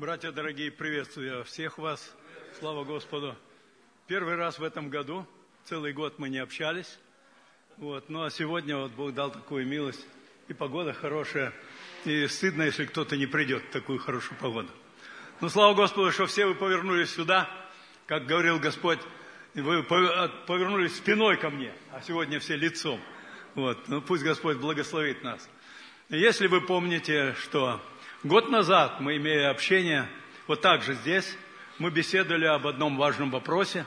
Братья дорогие, приветствую всех вас. Слава Господу. Первый раз в этом году, целый год мы не общались. Вот, ну а сегодня вот Бог дал такую милость. И погода хорошая. И стыдно, если кто-то не придет в такую хорошую погоду. Но слава Господу, что все вы повернулись сюда. Как говорил Господь, вы повернулись спиной ко мне, а сегодня все лицом. Вот. Ну, пусть Господь благословит нас. Если вы помните, что Год назад мы, имея общение, вот так же здесь, мы беседовали об одном важном вопросе,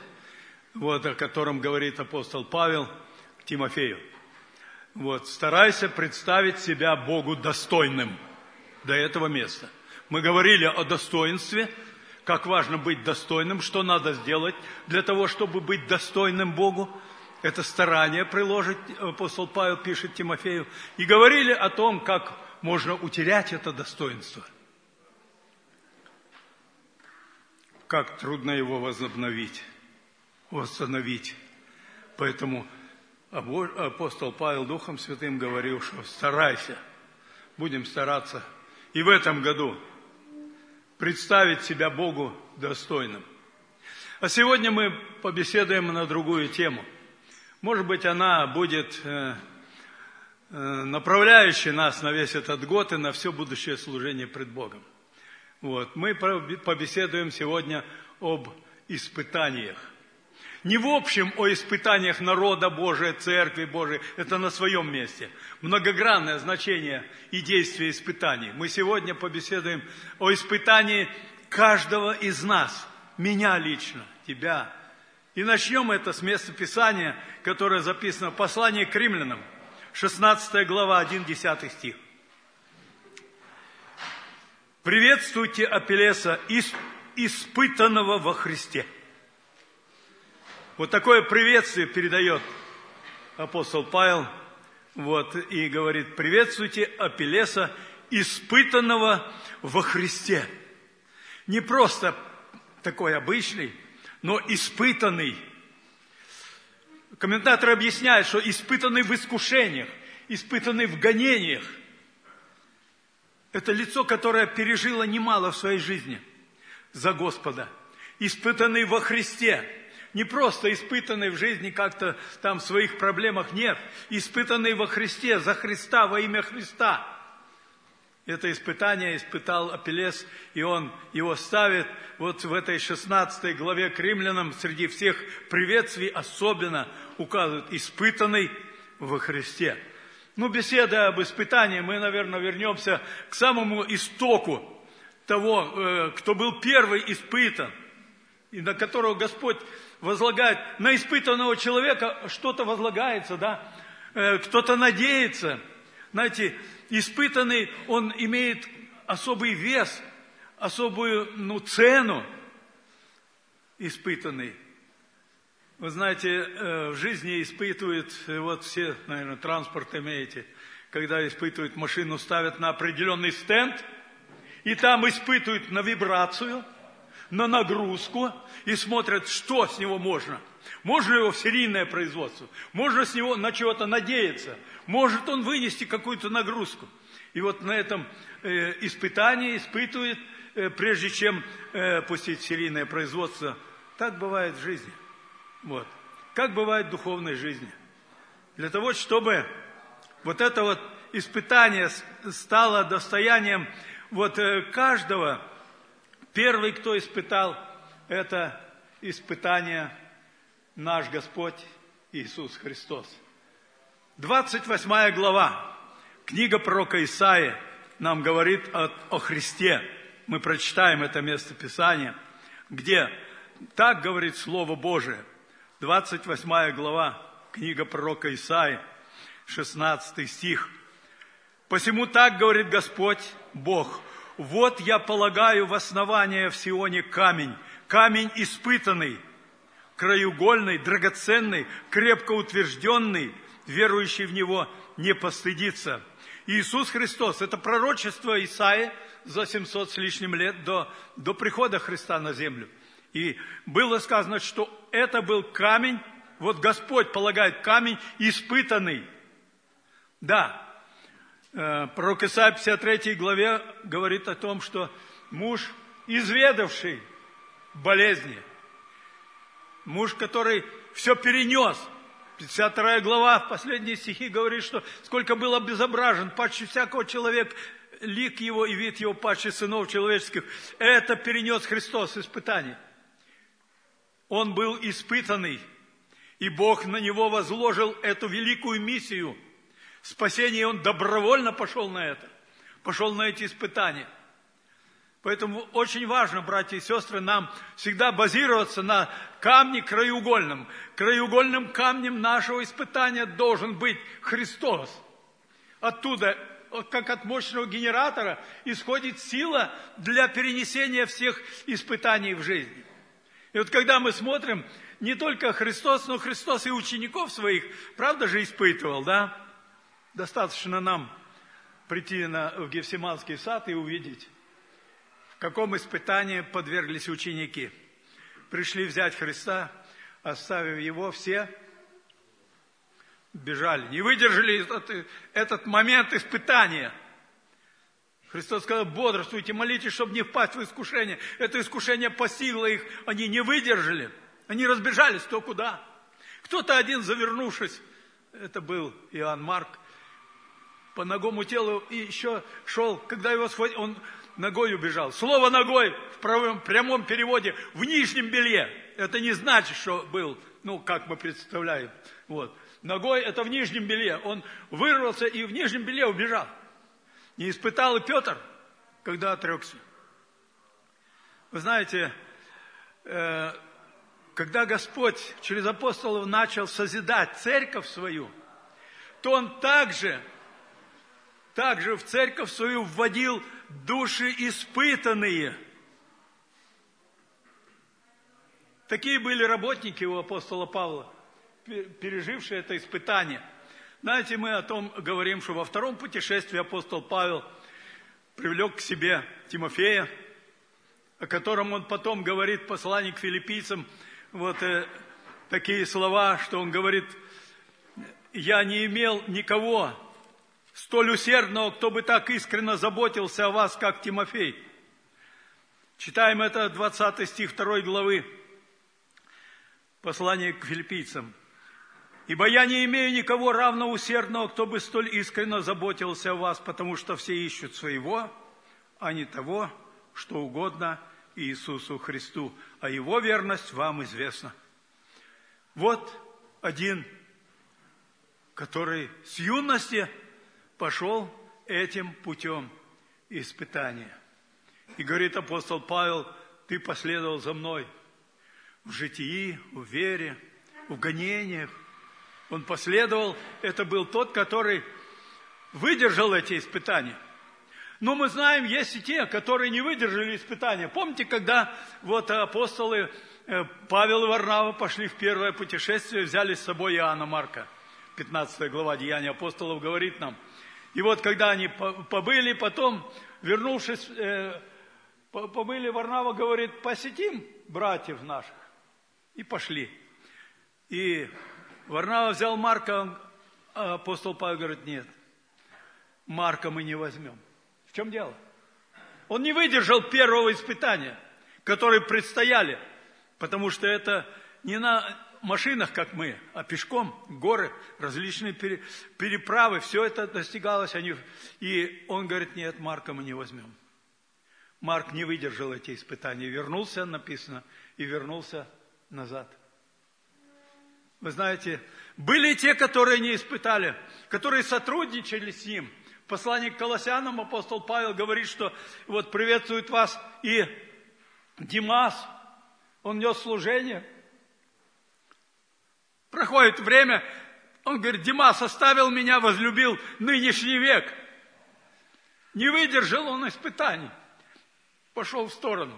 вот, о котором говорит апостол Павел к Тимофею. Вот, старайся представить себя Богу достойным до этого места. Мы говорили о достоинстве, как важно быть достойным, что надо сделать для того, чтобы быть достойным Богу. Это старание приложить, апостол Павел пишет Тимофею. И говорили о том, как можно утерять это достоинство. Как трудно его возобновить, восстановить. Поэтому апостол Павел Духом Святым говорил, что старайся, будем стараться и в этом году представить себя Богу достойным. А сегодня мы побеседуем на другую тему. Может быть, она будет э, направляющий нас на весь этот год и на все будущее служение пред Богом. Вот. Мы побеседуем сегодня об испытаниях. Не в общем о испытаниях народа Божия, Церкви Божией, это на своем месте. Многогранное значение и действие испытаний. Мы сегодня побеседуем о испытании каждого из нас, меня лично, тебя. И начнем это с места Писания, которое записано в послании к римлянам – 16 глава, 1-10 стих. Приветствуйте Апеллеса, испытанного во Христе. Вот такое приветствие передает апостол Павел, вот, и говорит, приветствуйте Апеллеса, испытанного во Христе. Не просто такой обычный, но испытанный Комментаторы объясняют, что испытанный в искушениях, испытанный в гонениях, это лицо, которое пережило немало в своей жизни за Господа. Испытанный во Христе. Не просто испытанный в жизни как-то там в своих проблемах, нет. Испытанный во Христе, за Христа, во имя Христа. Это испытание испытал Апеллес, и он его ставит вот в этой 16 главе к римлянам среди всех приветствий особенно указывает «испытанный во Христе». Ну, беседа об испытании, мы, наверное, вернемся к самому истоку того, э, кто был первый испытан, и на которого Господь возлагает. На испытанного человека что-то возлагается, да? Э, кто-то надеется. Знаете, испытанный, он имеет особый вес, особую ну, цену испытанный. Вы знаете, э, в жизни испытывают, э, вот все, наверное, транспорт имеете, когда испытывают машину, ставят на определенный стенд, и там испытывают на вибрацию, на нагрузку, и смотрят, что с него можно. Можно его в серийное производство, можно с него на чего-то надеяться, может он вынести какую-то нагрузку. И вот на этом э, испытании испытывает, прежде чем пустить в серийное производство. Так бывает в жизни. Вот. Как бывает в духовной жизни. Для того, чтобы вот это вот испытание стало достоянием вот э, каждого, первый, кто испытал, это испытание наш Господь Иисус Христос. 28 глава, книга пророка Исаия нам говорит о, о Христе. Мы прочитаем это место Писания, где так говорит Слово Божие – 28 глава, книга пророка Исаи, 16 стих. «Посему так говорит Господь Бог, вот я полагаю в основание в Сионе камень, камень испытанный, краеугольный, драгоценный, крепко утвержденный, верующий в него не постыдится». Иисус Христос, это пророчество Исаи за 700 с лишним лет до, до прихода Христа на землю – и было сказано, что это был камень, вот Господь полагает камень испытанный. Да, э, пророк Исаия 53 главе говорит о том, что муж изведавший болезни. Муж, который все перенес. 52 глава, последние стихи говорит, что сколько был обезображен, паче всякого человека, лик его и вид его паче сынов человеческих. Это перенес Христос испытание. Он был испытанный, и Бог на него возложил эту великую миссию спасения, он добровольно пошел на это, пошел на эти испытания. Поэтому очень важно, братья и сестры, нам всегда базироваться на камне краеугольном. Краеугольным камнем нашего испытания должен быть Христос. Оттуда, как от мощного генератора, исходит сила для перенесения всех испытаний в жизни. И вот когда мы смотрим, не только Христос, но Христос и учеников своих, правда же испытывал, да? Достаточно нам прийти на, в Гефсиманский сад и увидеть какому испытанию подверглись ученики. Пришли взять Христа, оставив его, все бежали, не выдержали этот, этот момент испытания. Христос сказал, бодрствуйте, молитесь, чтобы не впасть в искушение. Это искушение постигло их, они не выдержали. Они разбежались то куда. Кто-то один, завернувшись, это был Иоанн Марк, по ногому телу и еще шел, когда его схватил, он ногой убежал. Слово ногой в правом, прямом переводе в нижнем белье. Это не значит, что был, ну, как мы представляем. Вот. Ногой это в нижнем белье. Он вырвался и в нижнем белье убежал. Не испытал и Петр, когда отрекся. Вы знаете, э, когда Господь через апостолов начал созидать церковь свою, то Он также, также в церковь свою вводил души испытанные. Такие были работники у апостола Павла, пережившие это испытание. Знаете, мы о том говорим, что во втором путешествии апостол Павел привлек к себе Тимофея, о котором он потом говорит послании к филиппийцам, вот э, такие слова, что он говорит, я не имел никого, столь усердного, кто бы так искренно заботился о вас, как Тимофей. Читаем это 20 стих 2 главы послания к филиппийцам. «Ибо я не имею никого равно усердного, кто бы столь искренно заботился о вас, потому что все ищут своего, а не того, что угодно Иисусу Христу, а Его верность вам известна». Вот один, который с юности – пошел этим путем испытания. И говорит апостол Павел, ты последовал за мной в житии, в вере, в гонениях. Он последовал, это был тот, который выдержал эти испытания. Но мы знаем, есть и те, которые не выдержали испытания. Помните, когда вот апостолы э, Павел и Варнава пошли в первое путешествие, взяли с собой Иоанна Марка. 15 глава Деяния апостолов говорит нам – и вот когда они побыли, потом, вернувшись, э, побыли, Варнава говорит, посетим братьев наших. И пошли. И Варнава взял Марка, а апостол Павел говорит, нет, Марка мы не возьмем. В чем дело? Он не выдержал первого испытания, которые предстояли, потому что это не на, машинах, как мы, а пешком, горы, различные переправы, все это достигалось. Они... И он говорит, нет, Марка мы не возьмем. Марк не выдержал эти испытания, вернулся, написано, и вернулся назад. Вы знаете, были те, которые не испытали, которые сотрудничали с ним. Послание к Колоссянам апостол Павел говорит, что вот приветствует вас и Димас, он нес служение – Проходит время, он говорит, Димас оставил меня, возлюбил нынешний век. Не выдержал он испытаний. Пошел в сторону.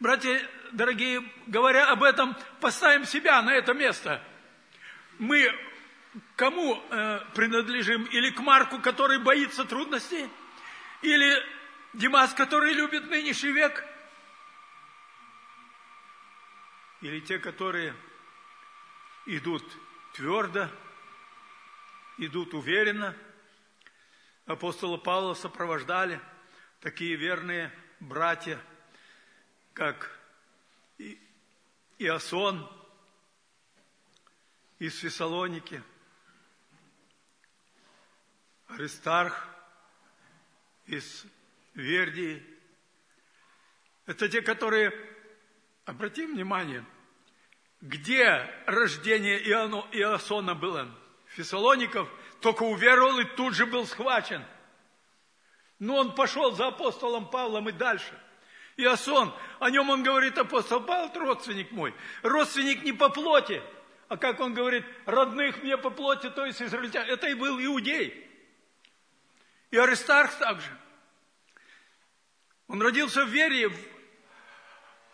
Братья дорогие, говоря об этом, поставим себя на это место. Мы кому э, принадлежим? Или к Марку, который боится трудностей? Или Димас, который любит нынешний век? Или те, которые идут твердо, идут уверенно. Апостола Павла сопровождали такие верные братья. как Иосон из Фессалоники, Аристарх из Вердии. Это те, которые, обратим внимание, где рождение Иоанна, Иосона было? Фессалоников только уверовал и тут же был схвачен. Но он пошел за апостолом Павлом и дальше – Иосон, о нем он говорит, апостол Павел, родственник мой. Родственник не по плоти, а как он говорит, родных мне по плоти, то есть израильтян. Это и был иудей. И Аристарх также. Он родился в вере,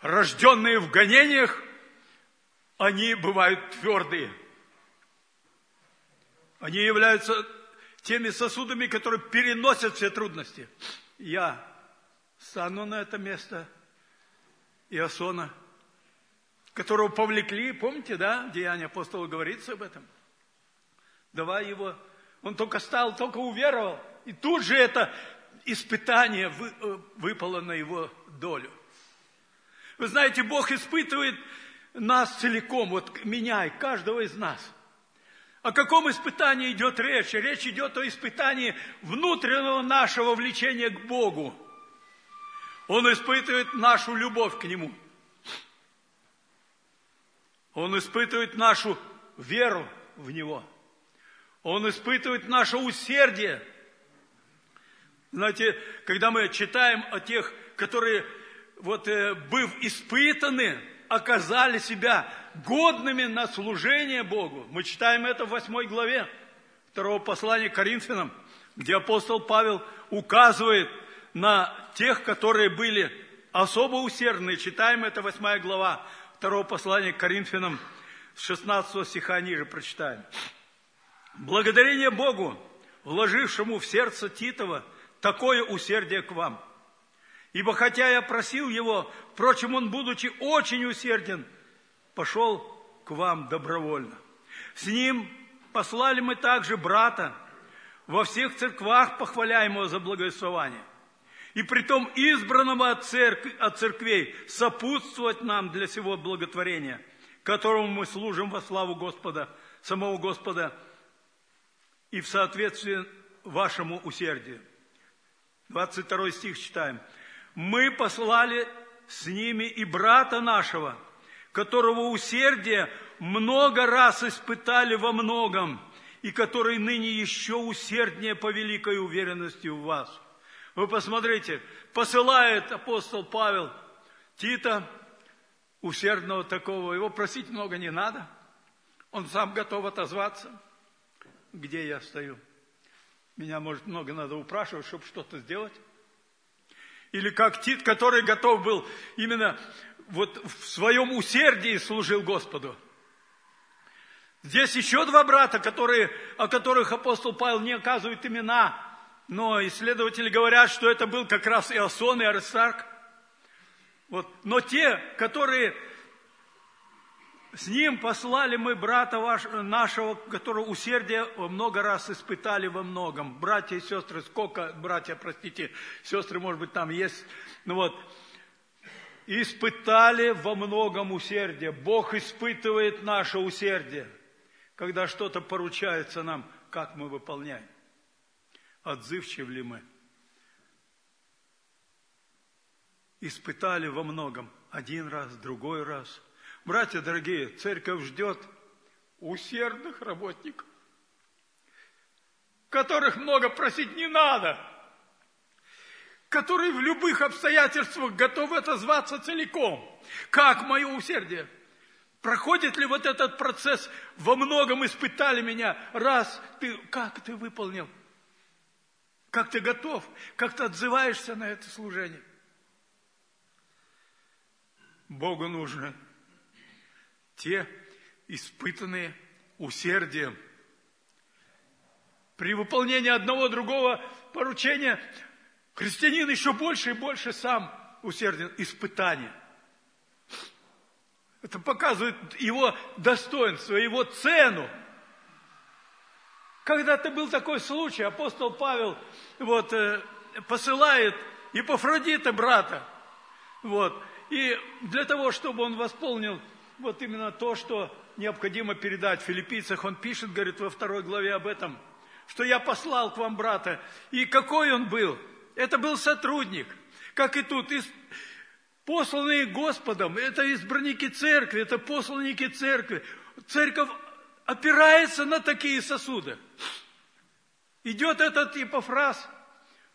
рожденные в гонениях, они бывают твердые. Они являются теми сосудами, которые переносят все трудности. Я стану на это место Иосона, которого повлекли, помните, да, Деяние апостола говорится об этом. Давай его, он только стал, только уверовал, и тут же это испытание э, выпало на его долю. Вы знаете, Бог испытывает нас целиком, вот меня и каждого из нас. О каком испытании идет речь? Речь идет о испытании внутреннего нашего влечения к Богу. Он испытывает нашу любовь к Нему. Он испытывает нашу веру в Него. Он испытывает наше усердие. Знаете, когда мы читаем о тех, которые, вот, э, быв испытаны, оказали себя годными на служение Богу. Мы читаем это в восьмой главе второго послания к Коринфянам, где апостол Павел указывает – на тех, которые были особо усердны. Читаем это 8 глава второго послания к Коринфянам, с 16 стиха ниже прочитаем. Благодарение Богу, вложившему в сердце Титова такое усердие к вам. Ибо хотя я просил его, впрочем, он, будучи очень усерден, пошел к вам добровольно. С ним послали мы также брата, во всех церквах похваляемого за благовествование – и притом избранного от, церкви, от церквей сопутствовать нам для всего благотворения, которому мы служим во славу Господа, самого Господа, и в соответствии вашему усердию. 22 стих читаем. «Мы послали с ними и брата нашего, которого усердие много раз испытали во многом, и который ныне еще усерднее по великой уверенности в вас». Вы посмотрите, посылает апостол Павел Тита, усердного такого, его просить много не надо. Он сам готов отозваться. Где я стою? Меня, может, много надо упрашивать, чтобы что-то сделать. Или как Тит, который готов был именно вот в своем усердии служил Господу. Здесь еще два брата, которые, о которых апостол Павел не оказывает имена, но исследователи говорят, что это был как раз Иосон и Аристарх. Вот. Но те, которые с ним послали мы брата ваш, нашего, которого усердие много раз испытали во многом. Братья и сестры, сколько, братья, простите, сестры, может быть, там есть. Ну вот, испытали во многом усердие. Бог испытывает наше усердие, когда что-то поручается нам, как мы выполняем отзывчивы ли мы. Испытали во многом один раз, другой раз. Братья дорогие, церковь ждет усердных работников, которых много просить не надо, которые в любых обстоятельствах готовы отозваться целиком. Как мое усердие? Проходит ли вот этот процесс? Во многом испытали меня. Раз, ты, как ты выполнил? Как ты готов? Как ты отзываешься на это служение? Богу нужны те испытанные усердием. При выполнении одного другого поручения христианин еще больше и больше сам усерден. Испытание. Это показывает его достоинство, его цену – когда-то был такой случай, апостол Павел вот, э, посылает Епофродита, брата, вот, И для того, чтобы он восполнил вот именно то, что необходимо передать в филиппийцах, он пишет, говорит, во второй главе об этом, что я послал к вам брата. И какой он был? Это был сотрудник, как и тут, из, посланные Господом, это избранники церкви, это посланники церкви. Церковь опирается на такие сосуды. Идет этот Епофраз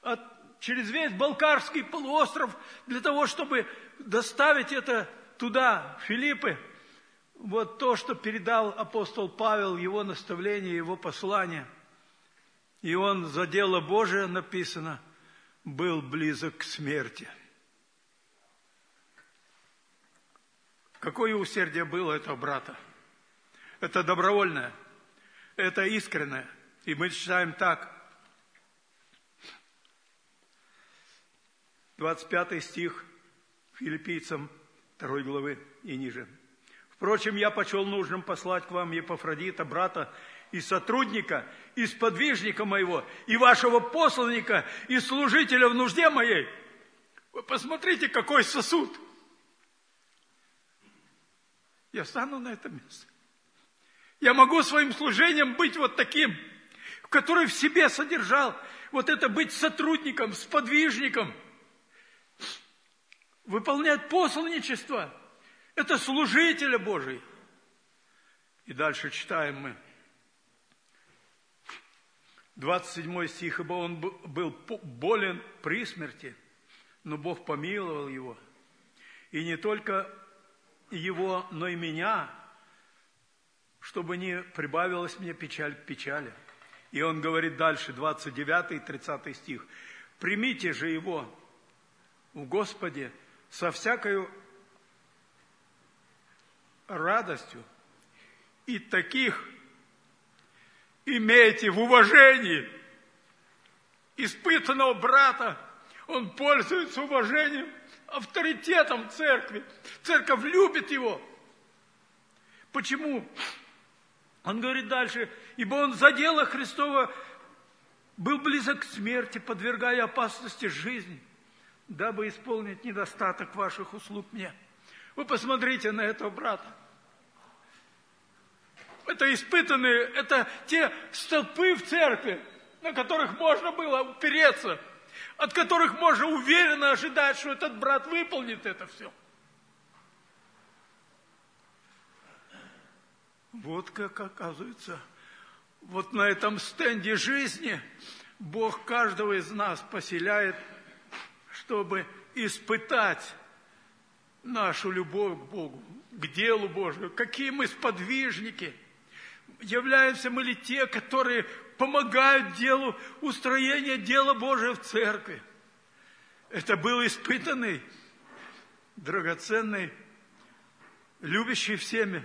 от, через весь Балкарский полуостров для того, чтобы доставить это туда, в Филиппы. Вот то, что передал апостол Павел, его наставление, его послание. И он за дело Божие написано, был близок к смерти. Какое усердие было этого брата? Это добровольное, это искреннее. И мы читаем так. 25 стих филиппийцам 2 главы и ниже. Впрочем, я почел нужным послать к вам Епафродита, брата и сотрудника, и сподвижника моего, и вашего посланника, и служителя в нужде моей. Вы посмотрите, какой сосуд. Я стану на это место. Я могу своим служением быть вот таким, который в себе содержал вот это быть сотрудником, сподвижником, выполнять посланничество. Это служителя Божий. И дальше читаем мы. 27 стих, ибо он был болен при смерти, но Бог помиловал его. И не только его, но и меня, чтобы не прибавилась мне печаль к печали. И он говорит дальше, 29 и 30 стих. «Примите же его в Господе со всякой радостью, и таких имейте в уважении испытанного брата. Он пользуется уважением, авторитетом церкви. Церковь любит его. Почему? Он говорит дальше, ибо он за дело Христова был близок к смерти, подвергая опасности жизни, дабы исполнить недостаток ваших услуг мне. Вы посмотрите на этого брата. Это испытанные, это те столпы в церкви, на которых можно было упереться, от которых можно уверенно ожидать, что этот брат выполнит это все. Вот как оказывается, вот на этом стенде жизни Бог каждого из нас поселяет, чтобы испытать нашу любовь к Богу, к делу Божию, какие мы сподвижники. Являемся мы ли те, которые помогают делу, устроения дела Божия в церкви. Это был испытанный, драгоценный, любящий всеми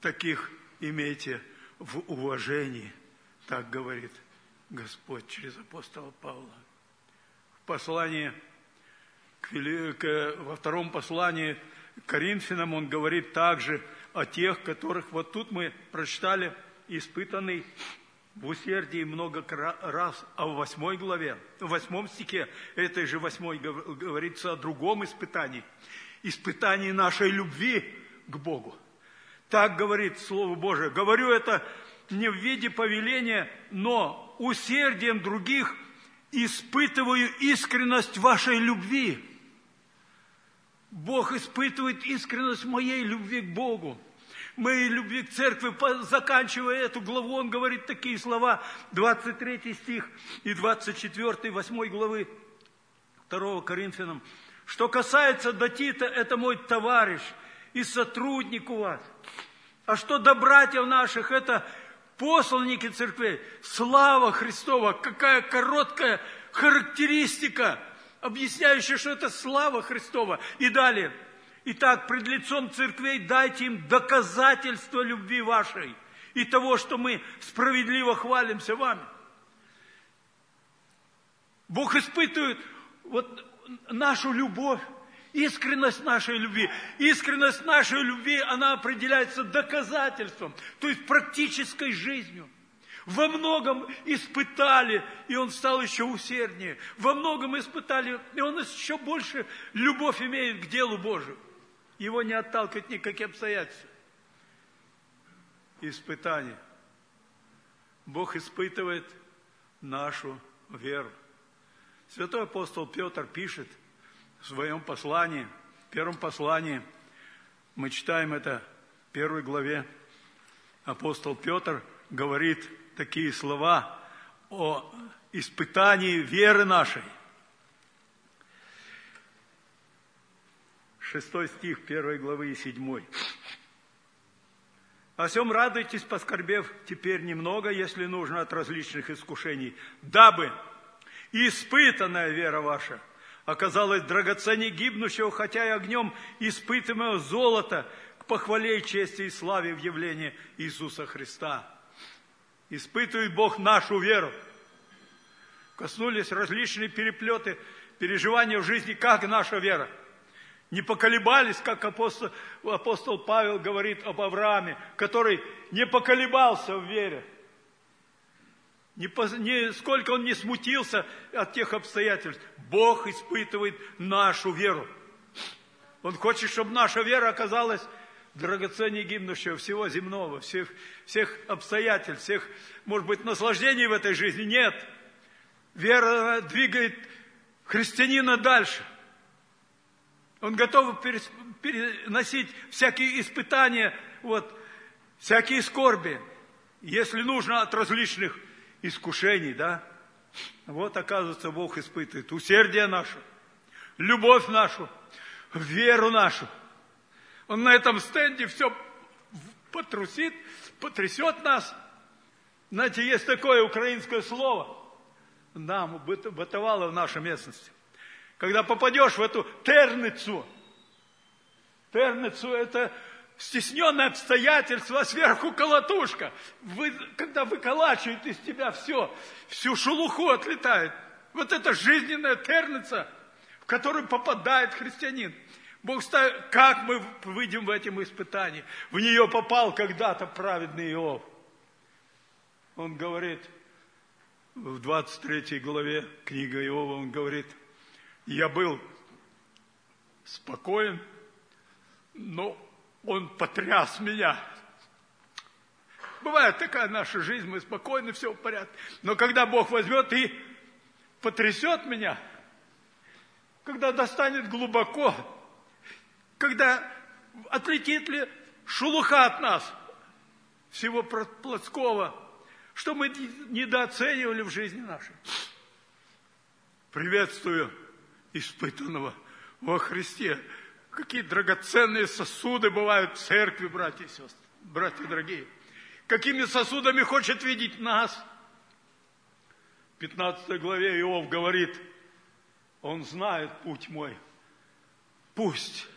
таких имейте в уважении, так говорит Господь через апостола Павла. В послании, во втором послании к Коринфянам он говорит также о тех, которых вот тут мы прочитали, испытанный в усердии много раз, а в восьмой главе, в восьмом стихе этой же восьмой говорится о другом испытании. Испытании нашей любви к Богу. Так говорит Слово Божие. Говорю это не в виде повеления, но усердием других испытываю искренность вашей любви. Бог испытывает искренность моей любви к Богу. Моей любви к церкви, заканчивая эту главу, он говорит такие слова, 23 стих и 24, 8 главы 2 Коринфянам. Что касается Датита, это мой товарищ и сотрудник у вас. А что до братьев наших, это посланники церквей. Слава Христова, какая короткая характеристика, объясняющая, что это слава Христова. И далее. Итак, пред лицом церквей дайте им доказательство любви вашей и того, что мы справедливо хвалимся вами. Бог испытывает вот нашу любовь Искренность нашей любви. Искренность нашей любви, она определяется доказательством, то есть практической жизнью. Во многом испытали, и он стал еще усерднее. Во многом испытали, и он еще больше любовь имеет к делу Божию. Его не отталкивает никакие обстоятельства. Испытание. Бог испытывает нашу веру. Святой апостол Петр пишет в своем послании, в первом послании, мы читаем это в первой главе, апостол Петр говорит такие слова о испытании веры нашей. Шестой стих первой главы и седьмой. О всем радуйтесь, поскорбев теперь немного, если нужно, от различных искушений, дабы испытанная вера ваша оказалась драгоценней гибнущего, хотя и огнем испытываемого золота к похвале чести и славе в явлении Иисуса Христа. Испытывает Бог нашу веру. Коснулись различные переплеты, переживания в жизни, как наша вера – не поколебались, как апостол, апостол Павел говорит об Аврааме, который не поколебался в вере. Сколько он не смутился от тех обстоятельств. Бог испытывает нашу веру. Он хочет, чтобы наша вера оказалась драгоценнее гибнущего всего земного, всех, всех обстоятельств, всех, может быть, наслаждений в этой жизни. Нет. Вера двигает христианина дальше. Он готов переносить всякие испытания, вот, всякие скорби, если нужно, от различных искушений, да. Вот, оказывается, Бог испытывает усердие наше, любовь нашу, веру нашу. Он на этом стенде все потрусит, потрясет нас. Знаете, есть такое украинское слово, нам бытовало в нашей местности – когда попадешь в эту терницу. Терницу – это стесненное обстоятельство, а сверху колотушка. Вы, когда выколачивают из тебя все, всю шелуху отлетает. Вот это жизненная терница, в которую попадает христианин. Бог ставит, как мы выйдем в этом испытании. В нее попал когда-то праведный Иов. Он говорит, в 23 главе книга Иова, он говорит – я был спокоен, но он потряс меня. Бывает такая наша жизнь, мы спокойны, все в порядке. Но когда Бог возьмет и потрясет меня, когда достанет глубоко, когда отлетит ли шелуха от нас, всего плотского, что мы недооценивали в жизни нашей. Приветствую испытанного во Христе. Какие драгоценные сосуды бывают в церкви, братья и сестры, братья дорогие. Какими сосудами хочет видеть нас? В 15 главе Иов говорит, он знает путь мой. Пусть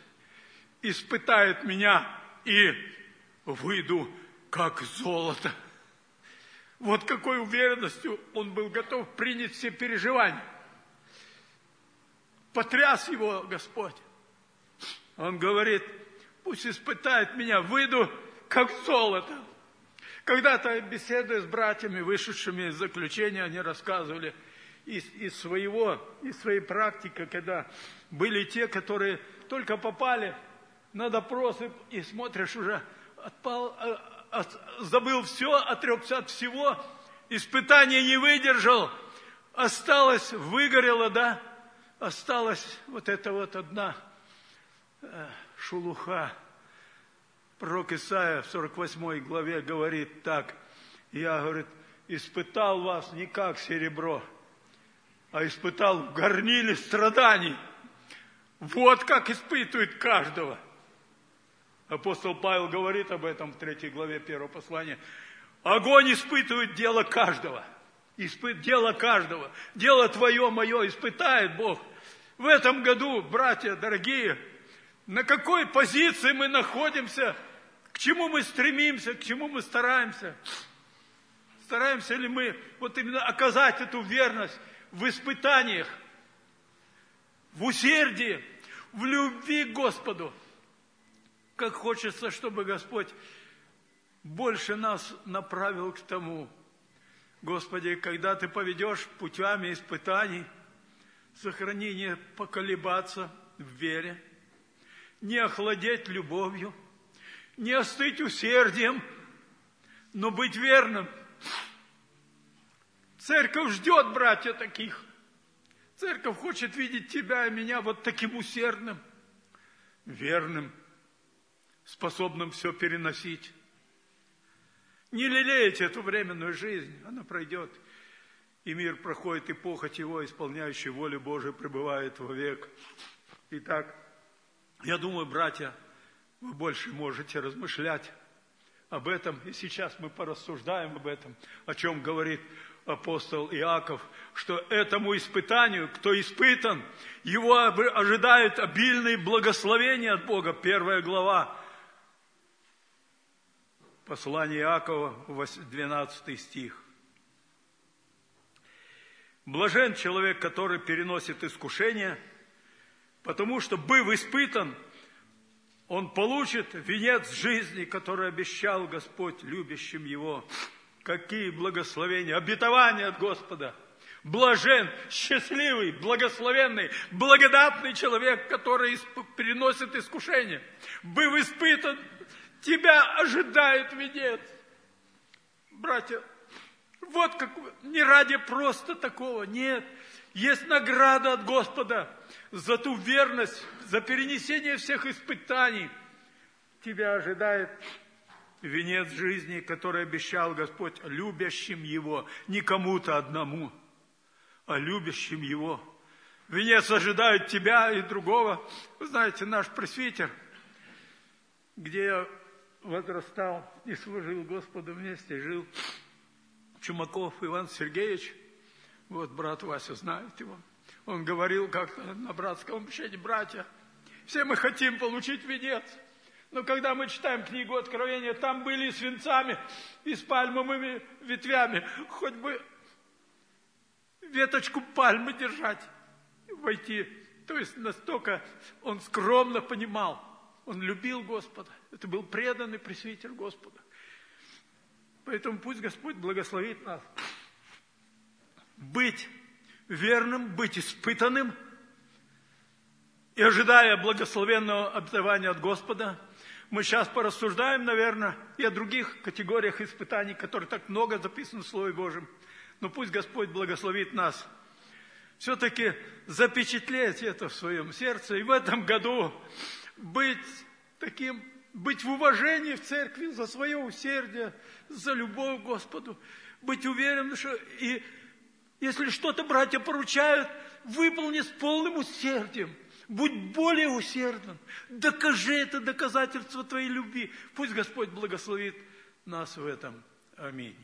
испытает меня и выйду как золото. Вот какой уверенностью он был готов принять все переживания потряс его Господь. Он говорит, пусть испытает меня, выйду как золото. Когда-то, беседуя с братьями, вышедшими из заключения, они рассказывали из, из своего, из своей практики, когда были те, которые только попали на допросы и смотришь уже, отпал, от, а, а, забыл все, отрекся от всего, испытание не выдержал, осталось, выгорело, да, осталась вот эта вот одна э, шелуха. Пророк Исаия в 48 главе говорит так, я, говорит, испытал вас не как серебро, а испытал в горниле страданий. Вот как испытывает каждого. Апостол Павел говорит об этом в третьей главе первого послания. Огонь испытывает дело каждого – Испыт, дело каждого, дело твое, мое, испытает Бог. В этом году, братья дорогие, на какой позиции мы находимся, к чему мы стремимся, к чему мы стараемся. Стараемся ли мы вот именно оказать эту верность в испытаниях, в усердии, в любви к Господу. Как хочется, чтобы Господь больше нас направил к тому, Господи, когда Ты поведешь путями испытаний, сохрани не поколебаться в вере, не охладеть любовью, не остыть усердием, но быть верным. Церковь ждет, братья, таких. Церковь хочет видеть тебя и меня вот таким усердным, верным, способным все переносить. Не лелеете эту временную жизнь, она пройдет. И мир проходит, и похоть его, исполняющий волю Божию, пребывает вовек. Итак, я думаю, братья, вы больше можете размышлять об этом. И сейчас мы порассуждаем об этом, о чем говорит апостол Иаков, что этому испытанию, кто испытан, его ожидает обильные благословения от Бога. Первая глава Послание Иакова, 12 стих. Блажен человек, который переносит искушение, потому что, быв испытан, он получит венец жизни, который обещал Господь любящим его. Какие благословения, обетования от Господа. Блажен, счастливый, благословенный, благодатный человек, который переносит искушение. Быв испытан, тебя ожидает венец. Братья, вот как, не ради просто такого, нет. Есть награда от Господа за ту верность, за перенесение всех испытаний. Тебя ожидает венец жизни, который обещал Господь любящим Его, не кому-то одному, а любящим Его. Венец ожидает тебя и другого. Вы знаете, наш пресвитер, где я возрастал и служил Господу вместе, жил Чумаков Иван Сергеевич, вот брат Вася знает его, он говорил как-то на братском общении, братья, все мы хотим получить венец, но когда мы читаем книгу Откровения, там были с венцами и с пальмовыми ветвями, хоть бы веточку пальмы держать, войти. То есть настолько он скромно понимал, он любил Господа. Это был преданный пресвитер Господа. Поэтому пусть Господь благословит нас. Быть верным, быть испытанным и ожидая благословенного обетования от Господа, мы сейчас порассуждаем, наверное, и о других категориях испытаний, которые так много записаны в Слове Божьем. Но пусть Господь благословит нас все-таки запечатлеть это в своем сердце и в этом году быть таким, быть в уважении в церкви за свое усердие, за любовь к Господу, быть уверенным, что и если что-то братья поручают, выполни с полным усердием. Будь более усердным. Докажи это доказательство твоей любви. Пусть Господь благословит нас в этом. Аминь.